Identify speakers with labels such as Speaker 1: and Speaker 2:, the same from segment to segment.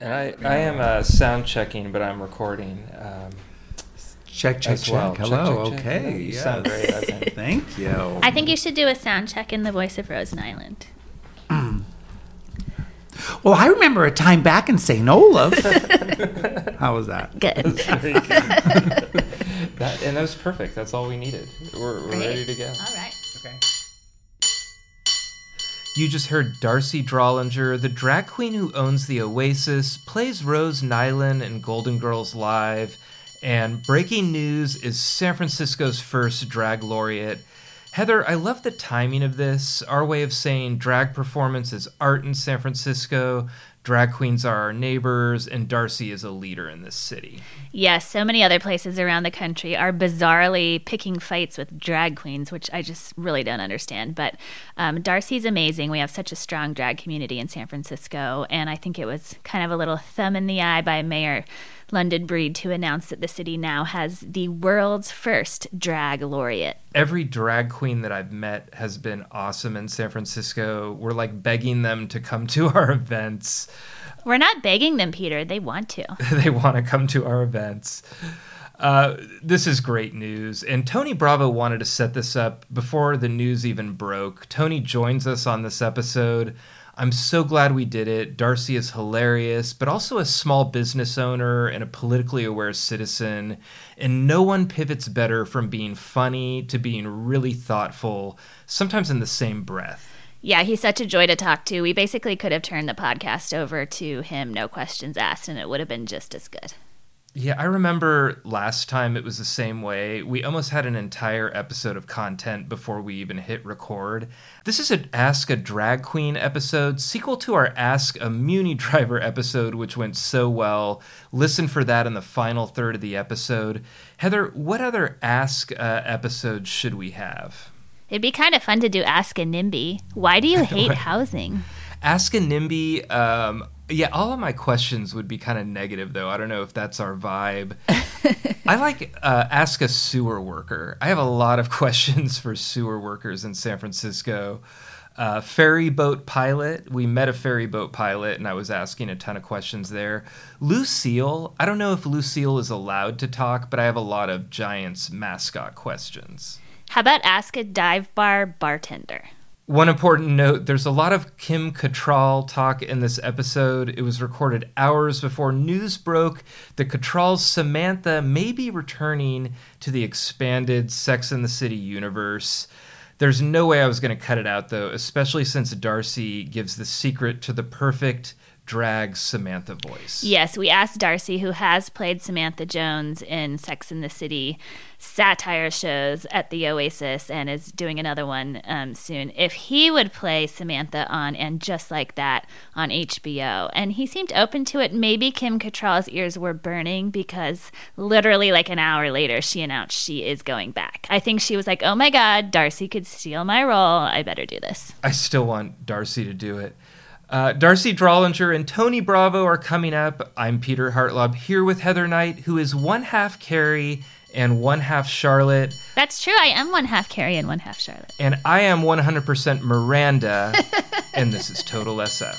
Speaker 1: And I, I am uh, sound checking, but I'm recording. Um,
Speaker 2: check, check, check.
Speaker 1: well.
Speaker 2: Hello.
Speaker 1: Check, check, check.
Speaker 2: Okay.
Speaker 1: You
Speaker 2: yes.
Speaker 1: sound very pleasant.
Speaker 2: Thank you.
Speaker 3: I think you should do a sound check in the voice of Rose Nyland.
Speaker 2: well, I remember a time back in St. Olaf. How was that?
Speaker 3: Good.
Speaker 1: Very good. that, and that was perfect. That's all we needed. We're, we're ready to go.
Speaker 3: All right.
Speaker 2: Okay.
Speaker 1: You just heard D'Arcy Drollinger, the drag queen who owns the Oasis, plays Rose Nyland in Golden Girls Live, and breaking news is San Francisco's first drag laureate. Heather, I love the timing of this. Our way of saying drag performance is art in San Francisco, drag queens are our neighbors, and D'Arcy is a leader in this city.
Speaker 3: Yes, so many other places around the country are bizarrely picking fights with drag queens, which I just really don't understand. But um, D'Arcy's amazing. We have such a strong drag community in San Francisco, and I think it was kind of a little thumb in the eye by Mayor London Breed to announce that the city now has the world's first drag laureate.
Speaker 1: Every drag queen that I've met has been awesome in San Francisco. We're like begging them to come to our events.
Speaker 3: We're not begging them, Peter. They want to.
Speaker 1: they want to come to our events. Uh, this is great news. And Tony Bravo wanted to set this up before the news even broke. Tony joins us on this episode. I'm so glad we did it. D'Arcy is hilarious, but also a small business owner and a politically aware citizen. And no one pivots better from being funny to being really thoughtful, sometimes in the same breath.
Speaker 3: Yeah, he's such a joy to talk to. We basically could have turned the podcast over to him, no questions asked, and it would have been just as good.
Speaker 1: Yeah, I remember last time it was the same way. We almost had an entire episode of content before we even hit record. This is an Ask a Drag Queen episode, sequel to our Ask a Muni Driver episode, which went so well. Listen for that in the final third of the episode. Heather, what other Ask uh, episodes should we have?
Speaker 3: It'd be kind of fun to do Ask a NIMBY. Why do you hate housing?
Speaker 1: Ask a NIMBY. Um, yeah, all of my questions would be kind of negative, though. I don't know if that's our vibe. I like uh, ask a sewer worker. I have a lot of questions for sewer workers in San Francisco. Uh, ferry boat pilot. We met a ferry boat pilot, and I was asking a ton of questions there. Lucille. I don't know if Lucille is allowed to talk, but I have a lot of Giants mascot questions.
Speaker 3: How about Ask a Dive Bar Bartender?
Speaker 1: One important note there's a lot of Kim Cattrall talk in this episode. It was recorded hours before news broke that Cattrall's Samantha may be returning to the expanded Sex and the City universe. There's no way I was going to cut it out, though, especially since D'Arcy gives the secret to the perfect drag Samantha voice.
Speaker 3: Yes, we asked D'Arcy, who has played Samantha Jones in Sex in the City satire shows at the Oasis and is doing another one um, soon, if he would play Samantha on And Just Like That on HBO. And he seemed open to it. Maybe Kim Cattrall's ears were burning because literally like an hour later, she announced she is going back. I think she was like, oh my God, D'Arcy could steal my role. I better do this.
Speaker 1: I still want D'Arcy to do it. Uh, D'Arcy Drollinger and Tony Bravo are coming up. I'm Peter Hartlaub here with Heather Knight, who is one half Carrie and one half Charlotte.
Speaker 3: That's true. I am one half Carrie and one half Charlotte.
Speaker 1: And I am 100% Miranda, and this is Total SF.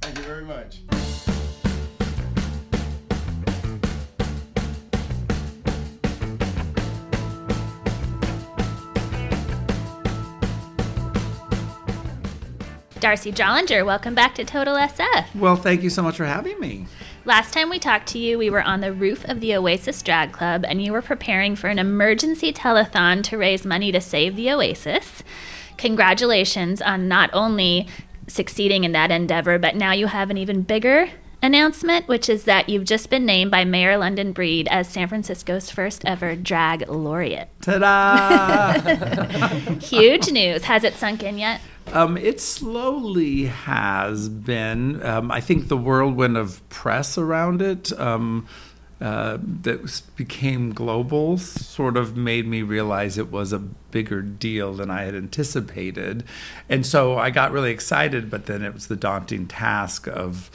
Speaker 4: Thank you very much.
Speaker 3: D'Arcy Drollinger, welcome back to Total SF.
Speaker 2: Well, thank you so much for having me.
Speaker 3: Last time we talked to you, we were on the roof of the Oasis Drag Club, and you were preparing for an emergency telethon to raise money to save the Oasis. Congratulations on not only succeeding in that endeavor, but now you have an even bigger announcement, which is that you've just been named by Mayor London Breed as San Francisco's first ever drag laureate.
Speaker 2: Ta-da!
Speaker 3: Huge news. Has it sunk in yet?
Speaker 2: Um, it slowly has been. Um, I think the whirlwind of press around it um, uh, that was- became global sort of made me realize it was a bigger deal than I had anticipated. And so I got really excited, but then it was the daunting task of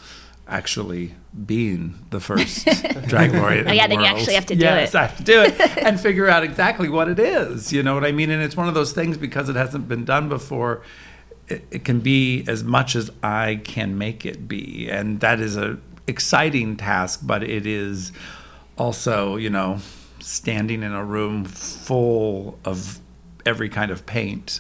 Speaker 2: actually being the first drag laureate.
Speaker 3: Oh, yeah,
Speaker 2: the
Speaker 3: then you actually have to do
Speaker 2: yes,
Speaker 3: it.
Speaker 2: I have to do it and figure out exactly what it is. You know what I mean? And it's one of those things because it hasn't been done before. It, it can be as much as I can make it be, and that is a exciting task. But it is also, you know, standing in a room full of every kind of paint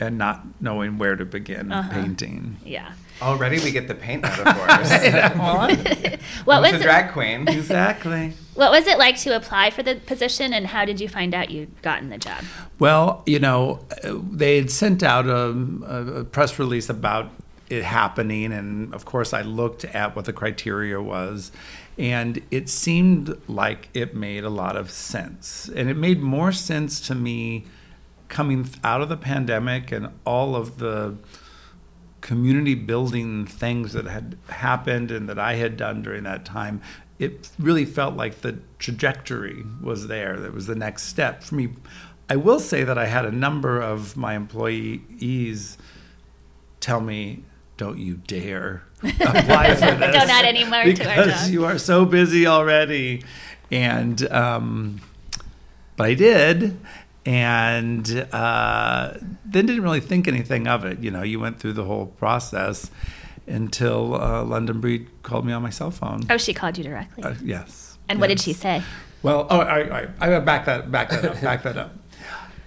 Speaker 2: and not knowing where to begin
Speaker 3: Uh-huh.
Speaker 2: painting.
Speaker 3: Yeah.
Speaker 4: Already we get the paint metaphors.
Speaker 3: What was
Speaker 4: a
Speaker 3: it,
Speaker 4: drag queen?
Speaker 2: Exactly.
Speaker 3: what was it like to apply for the position, and how did you find out you'd gotten the job?
Speaker 2: Well, you know, uh, they had sent out a, a, a press release about it happening, and of course, I looked at what the criteria was, and it seemed like it made a lot of sense. And it made more sense to me coming out of the pandemic and all of the community building things that had happened and that I had done during that time, it really felt like the trajectory was there. That was the next step for me. I will say that I had a number of my employees tell me, "Don't you dare apply for this!
Speaker 3: Don't add any more to our
Speaker 2: because
Speaker 3: job."
Speaker 2: you are so busy already." And um, but I did, and uh, then didn't really think anything of it. You know, you went through the whole process until uh, London Breed called me on my cell phone.
Speaker 3: Oh, she called you directly.
Speaker 2: Uh, yes.
Speaker 3: and what did she say?
Speaker 2: Well, oh, I, I, I gotta back that, back that up, back that up.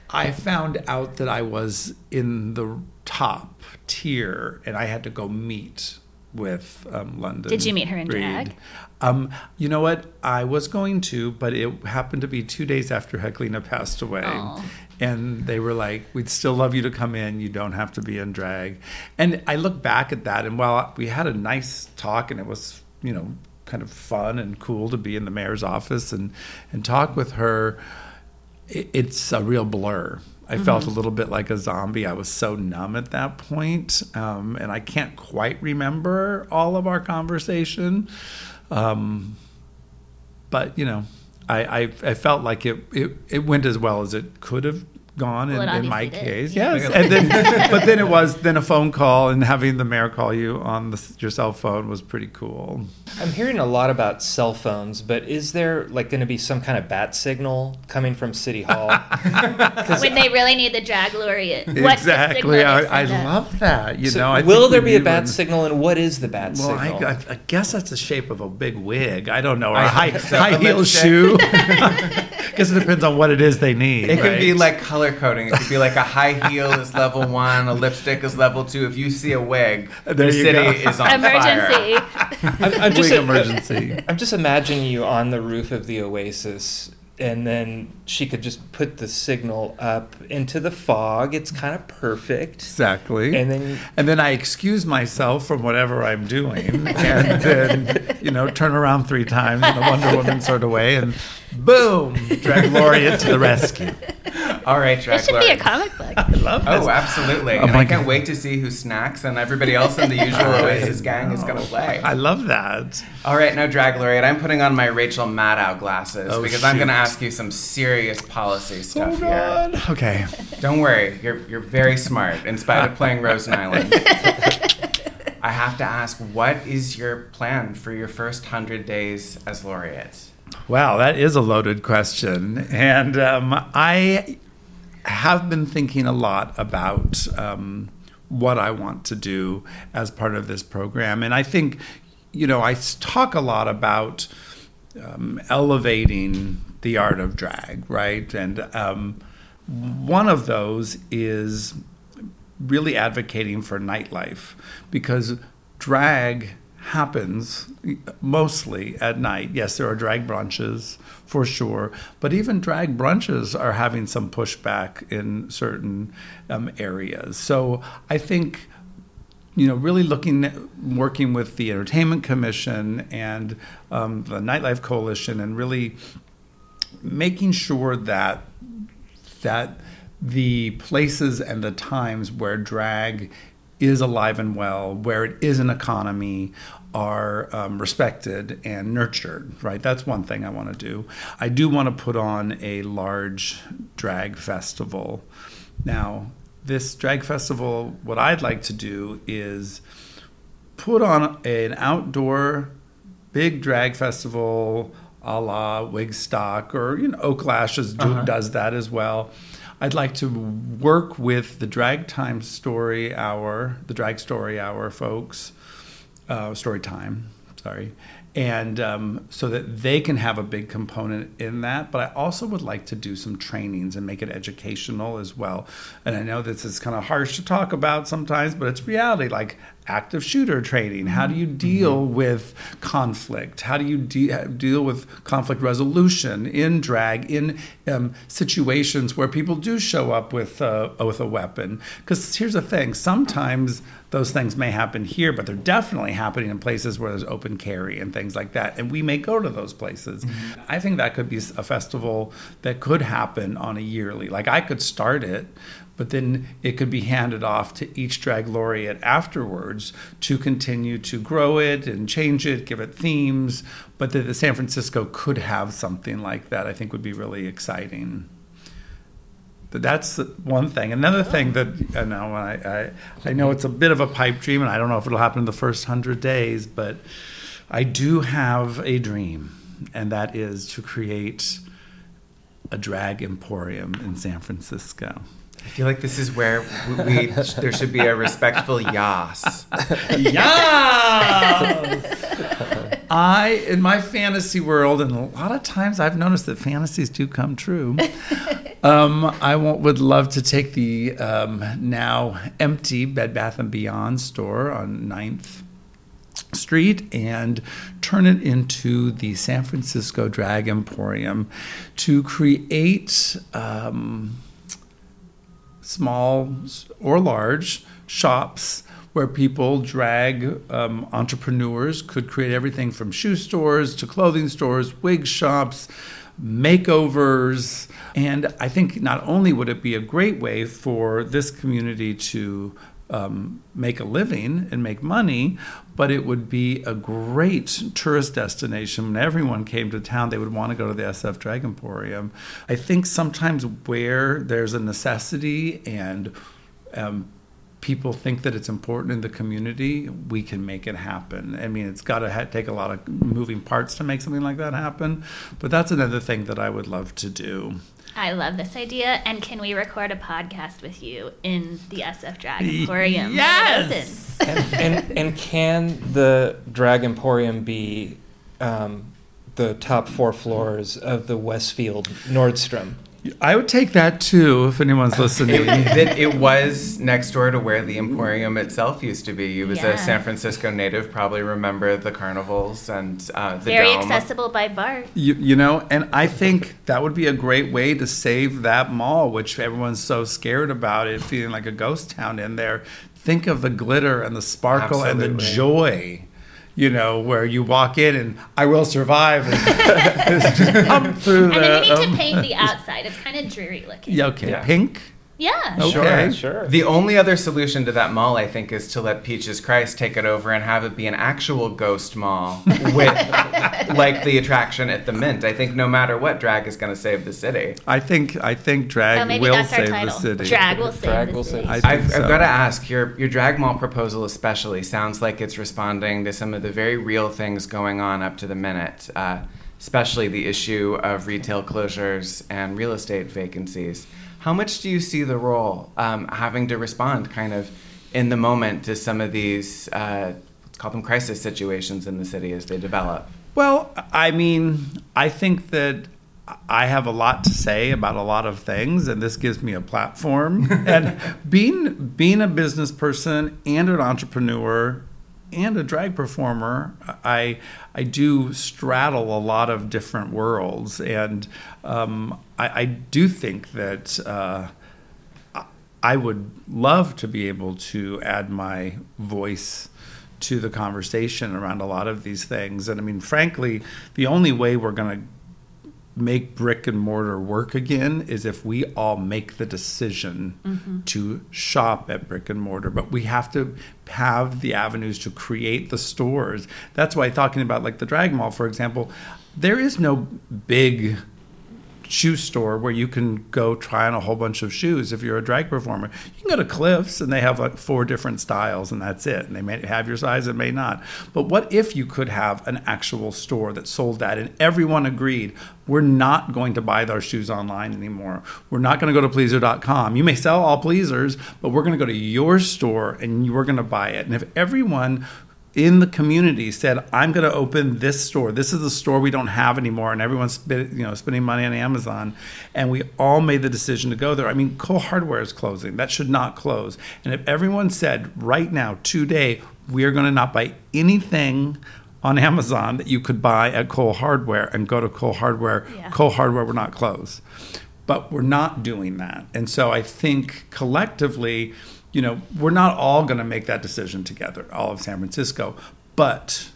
Speaker 2: I found out that I was in the top tier, and I had to go meet with um, London.
Speaker 3: Did you meet her in
Speaker 2: Breed.
Speaker 3: drag?
Speaker 2: Um, you know what? I was going to, but it happened to be two days after Heklina passed away.
Speaker 3: Aw.
Speaker 2: And they were like, "We'd still love you to come in. You don't have to be in drag." And I look back at that, and while we had a nice talk, and it was, you know, kind of fun and cool to be in the mayor's office and and talk with her, it, it's a real blur. I felt a little bit like a zombie. I was so numb at that point, um, and I can't quite remember all of our conversation. Um, but you know, I, I, I felt like it, it it went as well as it could have gone
Speaker 3: Well,
Speaker 2: in, in my
Speaker 3: obviously did.
Speaker 2: case. Yes, and then but then it was then a phone call and having the mayor call you on the, your cell phone was pretty cool.
Speaker 5: I'm hearing a lot about cell phones, but is there like going to be some kind of bat signal coming from City Hall?
Speaker 3: when they really need the drag laureate. What's the
Speaker 2: exactly. I, I love that. You
Speaker 5: So
Speaker 2: know, I
Speaker 5: will there be a bat
Speaker 2: one-
Speaker 5: signal, and what is the bat
Speaker 2: Well,
Speaker 5: signal?
Speaker 2: I, I guess that's the shape of a big wig. I don't know, or a
Speaker 4: I
Speaker 2: high,
Speaker 4: so,
Speaker 2: high heel
Speaker 4: lipstick.
Speaker 2: shoe. Guess it depends on what it is they need.
Speaker 4: It could be like color coding. It could be like a high heel is level one, a lipstick is level two. If you see a wig,
Speaker 2: There
Speaker 4: the city
Speaker 2: go.
Speaker 4: is on fire.
Speaker 3: Emergency.
Speaker 5: I'm, I'm just
Speaker 2: wig
Speaker 5: a-
Speaker 2: emergency.
Speaker 5: I'm just imagining you on the roof of the Oasis, and then she could just put the signal up into the fog. It's kind of perfect.
Speaker 2: Exactly.
Speaker 5: And then-
Speaker 2: and then I excuse myself from whatever I'm doing, and then you know turn around three times in a Wonder Woman sort of way, and boom, drag laureate to the rescue.
Speaker 4: All right,
Speaker 3: It
Speaker 4: drag
Speaker 3: should be a comic book.
Speaker 2: I love this.
Speaker 4: Oh, absolutely.
Speaker 2: Oh
Speaker 4: and I can't
Speaker 2: God.
Speaker 4: wait to see who Snax and everybody else in the usual Oasis gang is going to play.
Speaker 2: I love that.
Speaker 4: All right, now, Drag Laureate, I'm putting on my Rachel Maddow glasses
Speaker 2: Oh,
Speaker 4: because I'm going to ask you some serious policy stuff
Speaker 2: Oh
Speaker 4: here.
Speaker 2: Okay.
Speaker 4: Don't worry, you're, you're very smart, in spite of playing Rose Nyland. I have to ask, what is your plan for your first 100 days as laureate?
Speaker 2: Wow, that is a loaded question. And um, I have been thinking a lot about um, what I want to do as part of this program. And I think, you know, I talk a lot about um, elevating the art of drag, right? And um, one of those is really advocating for nightlife because drag happens mostly at night. Yes, there are drag brunches for sure, but even drag brunches are having some pushback in certain um, areas. So I think you know, really looking, at working with the Entertainment Commission and um, the Nightlife Coalition, and really making sure that that the places and the times where drag is alive and well, where it is an economy, are um, respected and nurtured, right? That's one thing I want to do. I do want to put on a large drag festival. Now, this drag festival, what I'd like to do is put on an outdoor big drag festival a la Wigstock or you know Oaklashes do, uh-huh. does that as well. I'd like to work with the Drag Time Story Hour, the Drag Story Hour folks, uh, Story Time, sorry, and um, so that they can have a big component in that. But I also would like to do some trainings and make it educational as well. And I know this is kind of harsh to talk about sometimes, but it's reality. Like active shooter training? How do you mm-hmm. deal mm-hmm. with conflict? How do you de- deal with conflict resolution in drag in um, situations where people do show up with uh, with a weapon? Because here's the thing: sometimes those things may happen here, but they're definitely happening in places where there's open carry and things like that, and we may go to those places. Mm-hmm. I think that could be a festival that could happen on a yearly. Like I could start it but then it could be handed off to each drag laureate afterwards to continue to grow it and change it, give it themes. But the, the San Francisco could have something like that, I think would be really exciting. But That's one thing. Another oh. thing that I know, I, I, I know it's a bit of a pipe dream, and I don't know if it'll happen in the first hundred days, but I do have a dream, and that is to create a drag emporium in San Francisco.
Speaker 4: I feel like this is where we, we there should be a respectful yas.
Speaker 2: Yas. I in my fantasy world, and a lot of times I've noticed that fantasies do come true. Um, I would love to take the um, now empty Bed Bath and Beyond store on 9th Street and turn it into the San Francisco Drag Emporium to create. Um, small or large shops where people drag um, entrepreneurs could create everything from shoe stores to clothing stores, wig shops, makeovers. And I think not only would it be a great way for this community to um, make a living and make money, but it would be a great tourist destination. When everyone came to town, they would want to go to the SF Drag Emporium. I think sometimes where there's a necessity and um, people think that it's important in the community, we can make it happen. I mean, it's got to ha- take a lot of moving parts to make something like that happen, but that's another thing that I would love to do.
Speaker 3: I love this idea. And can we record a podcast with you in the SF Drag Emporium?
Speaker 2: Yes.
Speaker 5: and, and, and can the Drag Emporium be um, the top four floors of the Westfield Nordstrom?
Speaker 2: I would take that too if anyone's listening.
Speaker 4: it, it, was next door to where the Emporium itself used to be. You was yeah. a San Francisco native, probably remember the carnivals and uh, the
Speaker 3: very
Speaker 4: dome.
Speaker 3: accessible by BART.
Speaker 2: You, you know, and I think that would be a great way to save that mall, which everyone's so scared about it feeling like a ghost town in there. Think of the glitter and the sparkle Absolutely. and the joy you know, where you walk in and I will survive. And
Speaker 3: just pump through and the. And then you need um, to paint the outside. It's kind of dreary looking.
Speaker 2: Yeah, okay. Yeah. Pink.
Speaker 3: Yeah.
Speaker 2: Okay.
Speaker 4: Sure, sure. The only other solution to that mall, I think, is to let Peaches Christ take it over and have it be an actual ghost mall with, like the attraction at the Mint. I think no matter what, drag is going to save the city.
Speaker 2: I think I think drag oh, will save the city.
Speaker 3: Drag will save drag the will city. Save.
Speaker 4: I've, so. I've got to ask your your drag mall proposal, especially, sounds like it's responding to some of the very real things going on up to the minute. Uh, especially the issue of retail closures and real estate vacancies. How much do you see the role um, having to respond kind of in the moment to some of these, uh, let's call them crisis situations in the city as they develop?
Speaker 2: Well, I mean, I think that I have a lot to say about a lot of things, and this gives me a platform. and being being a business person and an entrepreneur and a drag performer, I I do straddle a lot of different worlds, and um, I, I, do think that uh, I would love to be able to add my voice to the conversation around a lot of these things. And I mean, frankly, the only way we're going to make brick and mortar work again is if we all make the decision mm-hmm. to shop at brick and mortar but we have to have the avenues to create the stores that's why talking about like the drag mall for example there is no big shoe store where you can go try on a whole bunch of shoes if you're a drag performer. You can go to Cliffs and they have like four different styles and that's it. And they may have your size and may not. But what if you could have an actual store that sold that and everyone agreed, we're not going to buy our shoes online anymore. We're not going to go to pleaser.com. You may sell all pleasers, but we're going to go to your store and we're going to buy it. And if everyone in the community said, "I'm going to open this store. This is the store we don't have anymore," and everyone's you know spending money on Amazon, and we all made the decision to go there. I mean, Cole Hardware is closing. That should not close. And if everyone said right now, today, we are going to not buy anything on Amazon that you could buy at Cole Hardware and go to Cole Hardware, yeah. Cole Hardware will not close. But we're not doing that. And so I think collectively you know, we're not all going to make that decision together, all of San Francisco, but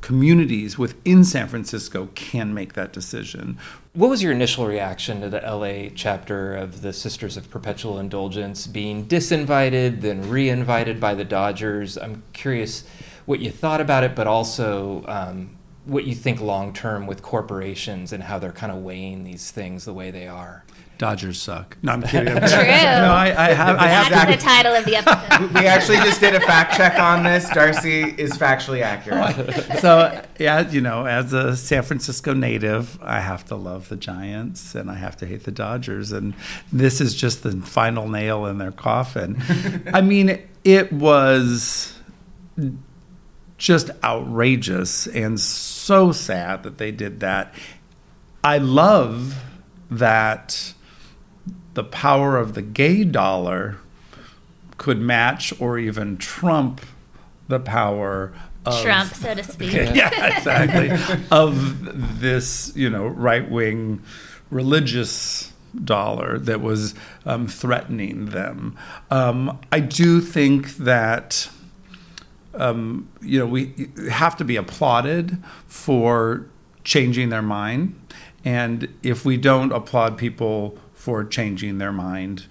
Speaker 2: communities within San Francisco can make that decision.
Speaker 5: What was your initial reaction to the LA chapter of the Sisters of Perpetual Indulgence being disinvited, then reinvited by the Dodgers? I'm curious what you thought about it, but also um, what you think long term with corporations and how they're kind of weighing these things the way they are.
Speaker 2: Dodgers suck. No, I'm kidding. I'm
Speaker 3: True. no,
Speaker 2: I, I have. I have
Speaker 3: That's the title of the episode.
Speaker 4: we actually just did a fact check on this. D'Arcy is factually accurate.
Speaker 2: so, yeah, you know, as a San Francisco native, I have to love the Giants and I have to hate the Dodgers, and this is just the final nail in their coffin. I mean, it was just outrageous and so sad that they did that. I love that the power of the gay dollar could match or even trump the power of
Speaker 3: Trump, so to speak.
Speaker 2: yeah, exactly. of this, you know, right wing religious dollar that was um, threatening them. Um, I do think that. Um, you know, we have to be applauded for changing their mind. And if we don't applaud people for changing their mind.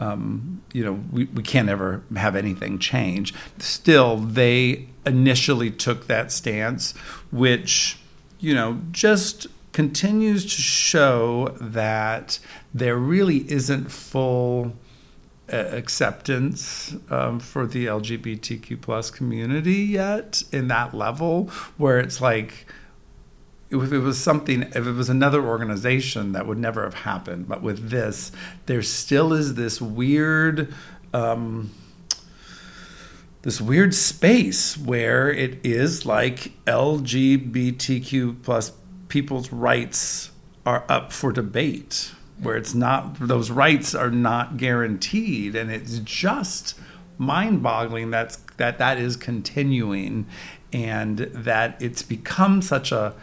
Speaker 2: Um, you know, we, we can't ever have anything change. Still, they initially took that stance, which, you know, just continues to show that there really isn't full uh, acceptance um, for the LGBTQ plus community yet in that level where it's like if it was something, if it was another organization, that would never have happened. But with this, there still is this weird, um, this weird space where it is like LGBTQ plus people's rights are up for debate, where it's not those rights are not guaranteed, and it's just mind-boggling that's that that is continuing, and that it's become such a a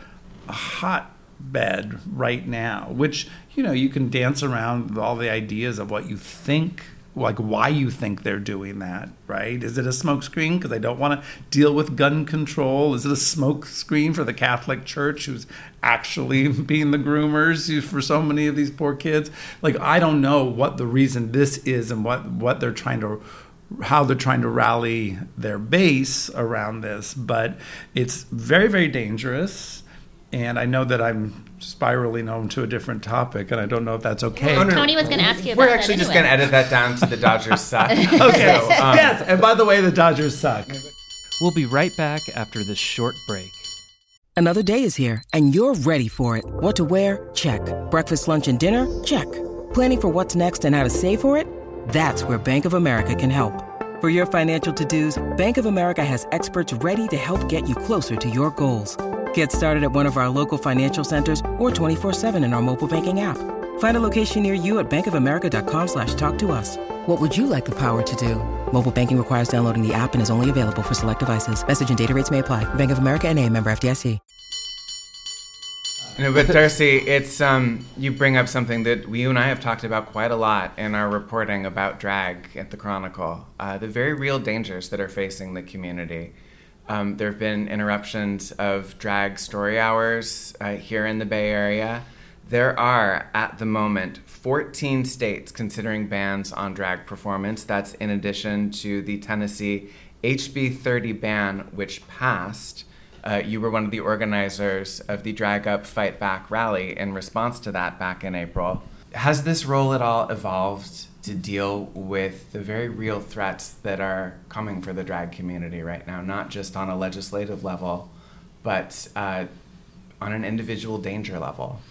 Speaker 2: hotbed right now, which, you know, you can dance around all the ideas of what you think like why you think they're doing that, right? Is it a smokescreen because they don't want to deal with gun control? Is it a smokescreen for the Catholic Church who's actually being the groomers for so many of these poor kids? Like I don't know what the reason this is and what what they're trying to how they're trying to rally their base around this, but it's very very dangerous and I know that I'm spiraling on to a different topic, and I don't know if that's okay.
Speaker 3: Well, Tony was going to ask you.
Speaker 4: We're actually just going to edit that down to the Dodgers suck. okay.
Speaker 2: So, um, yes, and by the way, the Dodgers suck.
Speaker 1: We'll be right back after this short break.
Speaker 6: Another day is here, and you're ready for it. What to wear? Check. Breakfast, lunch, and dinner? Check. Planning for what's next and how to save for it? That's where Bank of America can help. For your financial to-dos, Bank of America has experts ready to help get you closer to your goals. Get started at one of our local financial centers or 24-7 in our mobile banking app. Find a location near you at bankofamerica.com slash talk to us. What would you like the power to do? Mobile banking requires downloading the app and is only available for select devices. Message and data rates may apply. Bank of America and a member FDIC.
Speaker 4: No, but D'Arcy, it's um, you bring up something that you and I have talked about quite a lot in our reporting about drag at the Chronicle. Uh, the very real dangers that are facing the community. Um, there have been interruptions of drag story hours uh, here in the Bay Area. There are, at the moment, 14 states considering bans on drag performance. That's in addition to the Tennessee HB 30 ban, which passed. Uh, you were one of the organizers of the Drag Up Fight Back rally in response to that back in April. Has this role at all evolved to deal with the very real threats that are coming for the drag community right now, not just on a legislative level, but uh, on an individual danger level?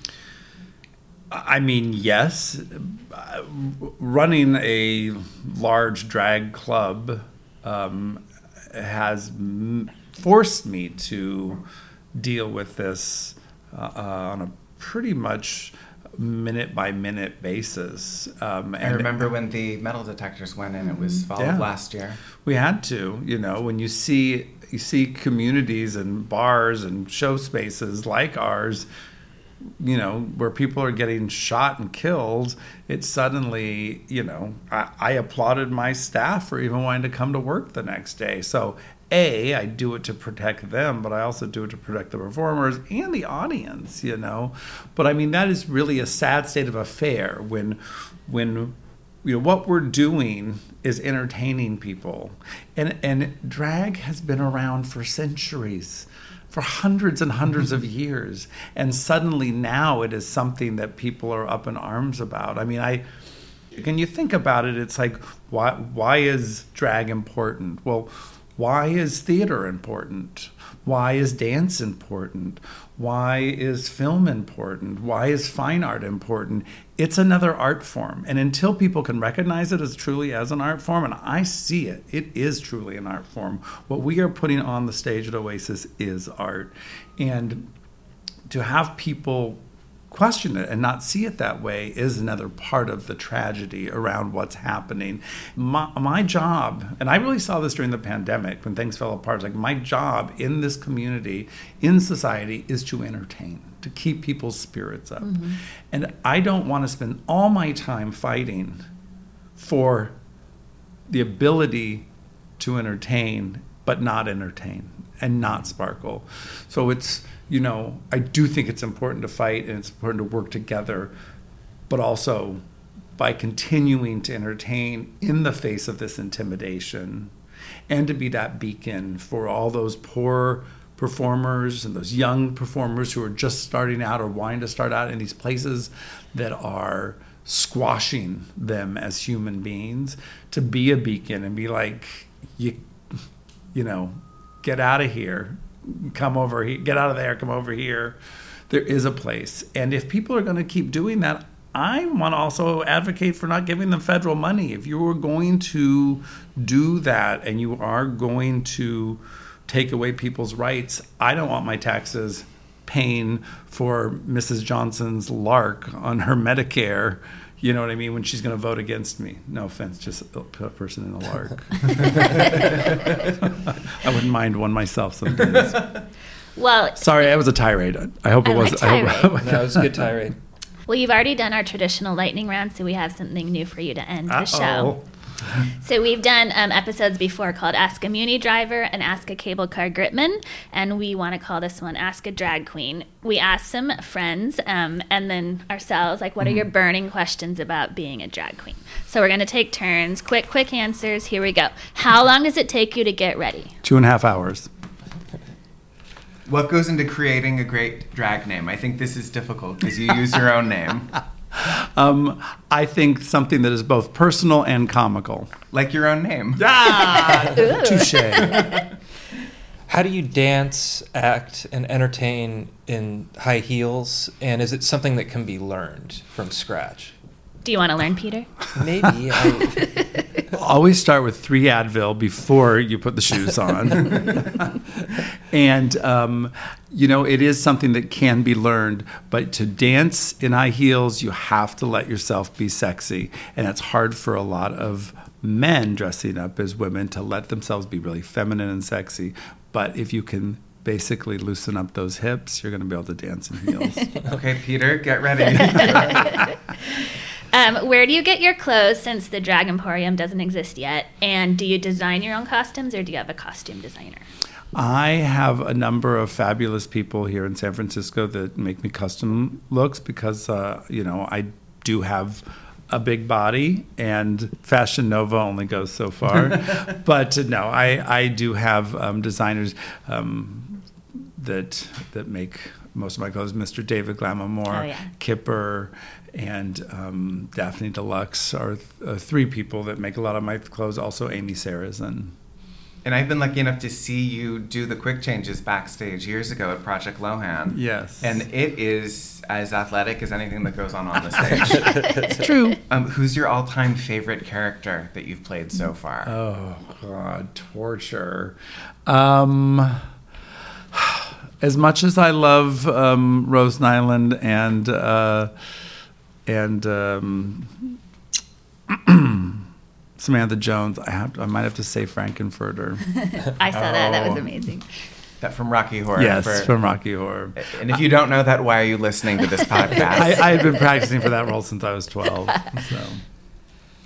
Speaker 2: I mean, yes. Running a large drag club um, has m- forced me to deal with this uh, uh, on a pretty much minute by minute basis.
Speaker 4: Um, I remember when the metal detectors went in; it was fall yeah, of last year.
Speaker 2: We had to, you know, when you see you see communities and bars and show spaces like ours you know, where people are getting shot and killed, it suddenly, you know, I, I, applauded my staff for even wanting to come to work the next day. So, A, I do it to protect them, but I also do it to protect the performers and the audience, you know. But I mean, that is really a sad state of affair when, when, you know, what we're doing is entertaining people. And, and drag has been around for centuries for hundreds and hundreds of mm-hmm. years. And suddenly now it is something that people are up in arms about. I mean, I can you think about it, it's like why why is drag important? Well, why is theater important? Why is dance important? Why is film important? Why is fine art important? It's another art form. And until people can recognize it as truly as an art form, and I see it, it is truly an art form. What we are putting on the stage at Oasis is art. And to have people question it and not see it that way is another part of the tragedy around what's happening. My, my job, and I really saw this during the pandemic when things fell apart, like my job in this community, in society, is to entertain, to keep people's spirits up. Mm-hmm. And I don't want to spend all my time fighting for the ability to entertain, but not entertain and not sparkle. So it's you know, I do think it's important to fight and it's important to work together, but also by continuing to entertain in the face of this intimidation and to be that beacon for all those poor performers and those young performers who are just starting out or wanting to start out in these places that are squashing them as human beings to be a beacon and be like you you know get out of here come over here, get out of there, come over here. There is a place. And if people are going to keep doing that, I want to also advocate for not giving them federal money. If you are going to do that and you are going to take away people's rights, I don't want my taxes paying for Mrs. Johnson's lark on her Medicare you know what I mean? When she's going to vote against me. No offense, just a person in a lark. I wouldn't mind one myself sometimes.
Speaker 3: Well,
Speaker 2: sorry, I was a tirade. I hope it
Speaker 3: I
Speaker 2: was.
Speaker 3: Like tirade. I
Speaker 5: hope, no, it was a good tirade.
Speaker 3: Well, you've already done our traditional lightning round, so we have something new for you to end Uh-oh. the show. So we've done um, episodes before called Ask a Muni Driver and Ask a Cable Car Gripman, and we want to call this one Ask a Drag Queen. We asked some friends um, and then ourselves, like, what mm-hmm. are your burning questions about being a drag queen? So we're going to take turns. Quick, quick answers. Here we go. How long does it take you to get ready?
Speaker 2: Two and a half hours.
Speaker 4: What goes into creating a great drag name? I think this is difficult because you use your own name.
Speaker 2: Um, I think something that is both personal and comical.
Speaker 4: Like your own name.
Speaker 2: Ah, touche.
Speaker 5: How do you dance, act, and entertain in high heels? And is it something that can be learned from scratch?
Speaker 3: Do you want to learn, Peter?
Speaker 5: Maybe.
Speaker 2: I... Always start with three Advil before you put the shoes on. and, um, you know, it is something that can be learned, but to dance in high heels, you have to let yourself be sexy. And it's hard for a lot of men dressing up as women to let themselves be really feminine and sexy. But if you can basically loosen up those hips, you're going to be able to dance in heels.
Speaker 4: okay, Peter, get ready.
Speaker 3: Um, where do you get your clothes since the Drag Emporium doesn't exist yet? And do you design your own costumes or do you have a costume designer?
Speaker 2: I have a number of fabulous people here in San Francisco that make me custom looks because, uh, you know, I do have a big body and Fashion Nova only goes so far. but uh, no, I, I do have um, designers um, that that make most of my clothes. Mr. David Glamamore,
Speaker 3: Oh, yeah.
Speaker 2: Kipper, and um, Daphne Deluxe are uh, three people that make a lot of my clothes. Also, Amy Sarrazin.
Speaker 4: And I've been lucky enough to see you do the quick changes backstage years ago at Project Lohan.
Speaker 2: Yes.
Speaker 4: And it is as athletic as anything that goes on on the stage.
Speaker 2: It's true.
Speaker 4: um, who's your all-time favorite character that you've played so far?
Speaker 2: Oh God, torture. Um, as much as I love um, Rose Nyland and uh, and um, Samantha Jones, I have to, I might have to say Frank-N-Furter.
Speaker 3: I saw that. That was
Speaker 2: Oh.
Speaker 3: amazing.
Speaker 4: that from Rocky Horror.
Speaker 2: yes,
Speaker 4: for-
Speaker 2: from Rocky Horror.
Speaker 4: And if you don't know that, why are you listening to this podcast?
Speaker 2: I, I had been practicing for that role since I was twelve. So.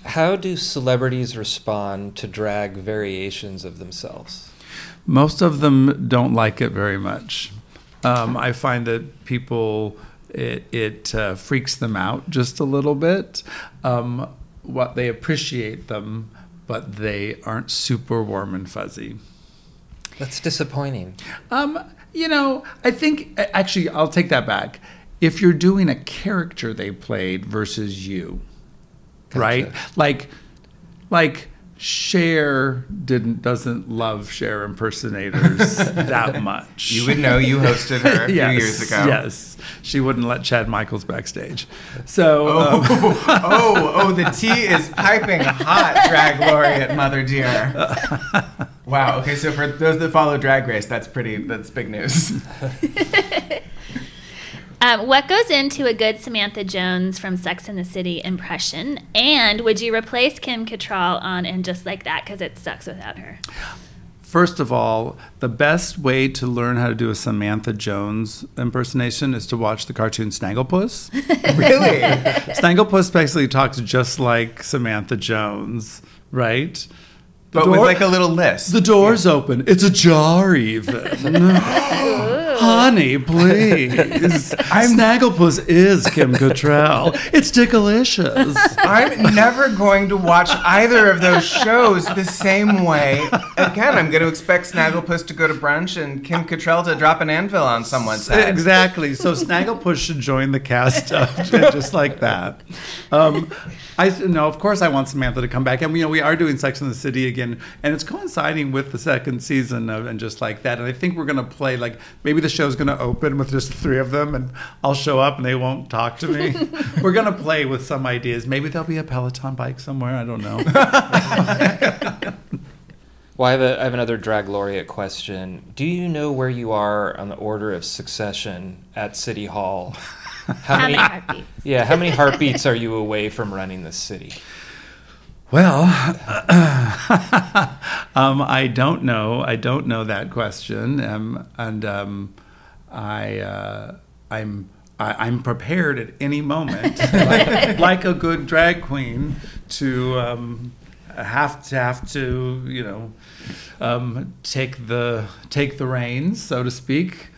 Speaker 5: How do celebrities respond to drag variations of themselves?
Speaker 2: Most of them don't like it very much. Um, I find that people it, it uh, freaks them out just a little bit. Um, what they appreciate them, but they aren't super warm and fuzzy.
Speaker 5: That's disappointing.
Speaker 2: Um, you know, I think actually I'll take that back. If you're doing a character they played versus you, right? Like, like Cher didn't doesn't love Cher impersonators that much.
Speaker 4: you would know you hosted her a few years ago.
Speaker 2: Yes, she wouldn't let Chad Michaels backstage. So um,
Speaker 4: oh, oh, the tea is piping hot, drag laureate Mother Dear. Wow. Okay, so for those that follow Drag Race, that's pretty. That's big news.
Speaker 3: Um, what goes into a good Samantha Jones from Sex and the City impression? And would you replace Kim Cattrall on And Just Like That because it sucks without her?
Speaker 2: First of all, the best way to learn how to do a Samantha Jones impersonation is to watch the cartoon Snagglepuss.
Speaker 4: really?
Speaker 2: Snagglepuss basically talks just like Samantha Jones, right?
Speaker 4: But with like a little list.
Speaker 2: The door's open. It's ajar even. Honey, please. I'm, Snagglepuss is Kim Cattrall. It's delicious.
Speaker 4: I'm never going to watch either of those shows the same way. Again, I'm going to expect Snagglepuss to go to brunch and Kim Cattrall to drop an anvil on someone's head.
Speaker 2: Exactly. So Snagglepuss should join the cast of just like that. Um, I no, of course I want Samantha to come back, and you know we are doing Sex in the City again, and it's coinciding with the second season of and just like that. And I think we're gonna play like maybe the show's gonna open with just three of them, and I'll show up and they won't talk to me. we're gonna play with some ideas. Maybe there'll be a Peloton bike somewhere. I don't know.
Speaker 5: Well, I have, a, I have another drag laureate question. Do you know where you are on the order of succession at City Hall?
Speaker 3: How many heartbeats?
Speaker 5: Yeah, how many heartbeats are you away from running the city?
Speaker 2: Well, um, I don't know. I don't know that question, um, and um, I, uh, I'm I, I'm prepared at any moment, like, like a good drag queen, to um, have to have to you know um, take the take the reins, so to speak.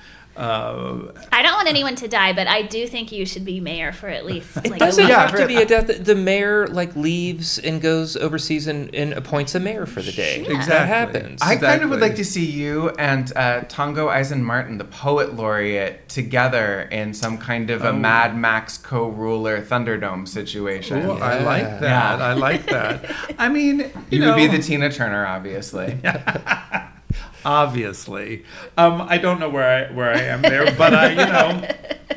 Speaker 2: Uh,
Speaker 3: I don't want anyone to die, but I do think you should be mayor for at least like
Speaker 5: It
Speaker 3: a
Speaker 5: doesn't
Speaker 3: week.
Speaker 5: have to be a death. The mayor like leaves and goes overseas and, and appoints a mayor for the day. That
Speaker 2: Exactly.
Speaker 5: happens.
Speaker 4: I kind of would like to see you and uh, Tongo Eisen Martin, the poet laureate, together in some kind of a Mad Max co-ruler Thunderdome situation.
Speaker 2: oh, I like that.
Speaker 4: Yeah.
Speaker 2: I like that. I mean, you,
Speaker 4: You
Speaker 2: know,
Speaker 4: would be the Tina Turner, obviously.
Speaker 2: obviously. Um, I don't know where I where I am there, but I, you know,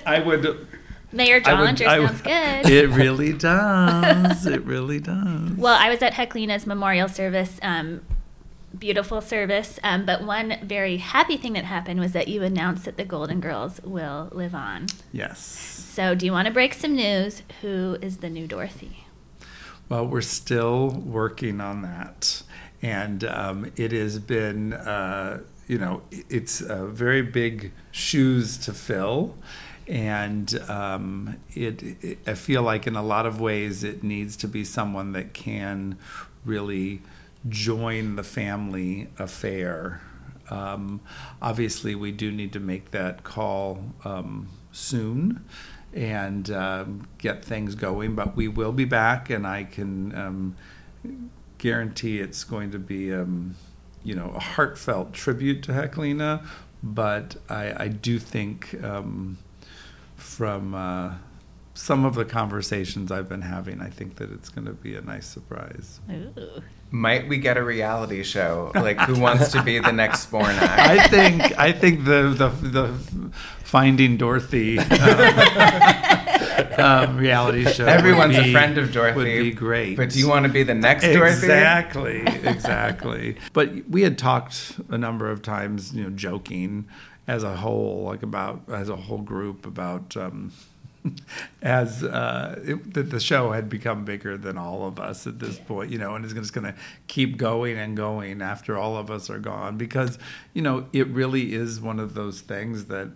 Speaker 2: I would.
Speaker 3: Mayor
Speaker 2: I would- I would-
Speaker 3: sounds good.
Speaker 2: It really does. It really does.
Speaker 3: Well, I was at Heklina's memorial service. Um, beautiful service. Um, but one very happy thing that happened was that you announced that the Golden Girls will live on.
Speaker 2: Yes.
Speaker 3: So, do you want to break some news? Who is the new Dorothy?
Speaker 2: Well, we're still working on that, and um, it has been, uh, you know, it's very big shoes to fill, and um, it, it. I feel like in a lot of ways it needs to be someone that can really join the family affair. um, obviously, we do need to make that call um, soon and um, get things going. But we will be back, and I can um, guarantee it's going to be, um, you know, a heartfelt tribute to Heklina. But I, I do think um, from uh, some of the conversations I've been having, I think that it's going to be a nice surprise.
Speaker 3: Ooh.
Speaker 4: Might we get a reality show? Like, who wants to be the next Zbornak?
Speaker 2: I think I think the the, the Finding Dorothy um, um, reality show.
Speaker 4: Everyone's
Speaker 2: be-
Speaker 4: a friend of Dorothy.
Speaker 2: Would be great.
Speaker 4: But do you want to be the next Dorothy?
Speaker 2: Exactly, exactly. but we had talked a number of times, you know, joking as a whole, like about as a whole group about. Um, as uh, it, that the show had become bigger than all of us at this point, you know, and it's just going to keep going and going after all of us are gone because, you know, it really is one of those things that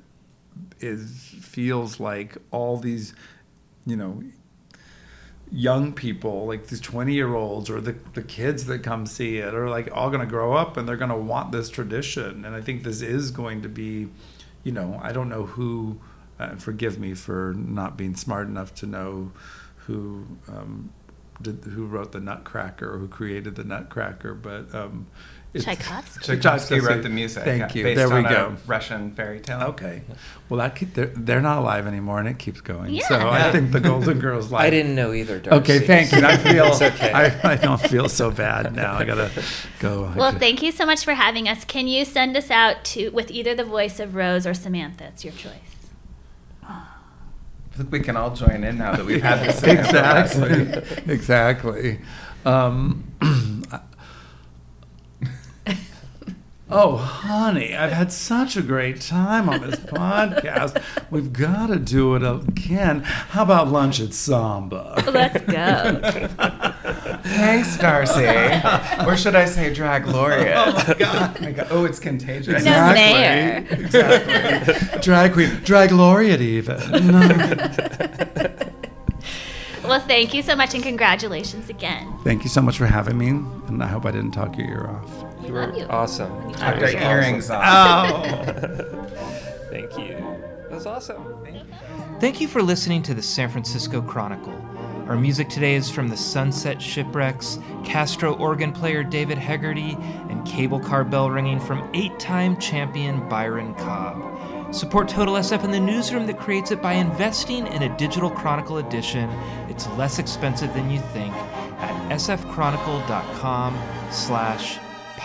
Speaker 2: is feels like all these, you know, young people, like these 20 year olds or the, the kids that come see it, are like all going to grow up and they're going to want this tradition. And I think this is going to be, you know, I don't know who, uh, forgive me for not being smart enough to know who. Um, did, who wrote the Nutcracker or who created the Nutcracker? But um,
Speaker 3: Tchaikovsky.
Speaker 4: Tchaikovsky wrote the music.
Speaker 2: Thank
Speaker 4: yeah,
Speaker 2: you.
Speaker 4: Based
Speaker 2: there we
Speaker 4: on a
Speaker 2: go.
Speaker 4: Russian fairy tale.
Speaker 2: Okay. Well, that keep, they're, they're not alive anymore, and it keeps going.
Speaker 3: Yeah.
Speaker 2: So I think the Golden Girls live.
Speaker 5: I didn't know either. D'Arcy.
Speaker 2: Okay, thank you. I feel
Speaker 5: It's okay.
Speaker 2: I, I don't feel so bad now. I gotta go.
Speaker 3: Well, thank you so much for having us. Can you send us out to with either the voice of Rose or Samantha? It's your choice.
Speaker 4: I think we can all join in now that we've had this. Samantha lesson.
Speaker 2: exactly. exactly. Um, oh, honey, I've had such a great time on this podcast. We've got to do it again. How about lunch at Samba?
Speaker 3: Let's go.
Speaker 4: Thanks, D'Arcy. or should I say drag laureate? Oh my god. Oh, it's contagious.
Speaker 3: No. mayor.
Speaker 2: Exactly. drag queen, drag laureate, even. No.
Speaker 3: well, thank you so much and congratulations again.
Speaker 2: Thank you so much for having me, and I hope I didn't talk your ear off.
Speaker 3: We
Speaker 5: You
Speaker 3: love
Speaker 5: were
Speaker 3: you.
Speaker 5: awesome.
Speaker 4: I've
Speaker 5: It
Speaker 4: got earrings on.
Speaker 2: Oh.
Speaker 5: Thank you. That was awesome.
Speaker 1: Thank you for listening to the San Francisco Chronicle. Our music today is from the Sunset Shipwrecks, Castro organ player David Hegarty, and cable car bell ringing from eight time champion Byron Cobb. Support Total SF in the newsroom that creates it by investing in a digital Chronicle edition. It's less expensive than you think at sfchronicle.com slash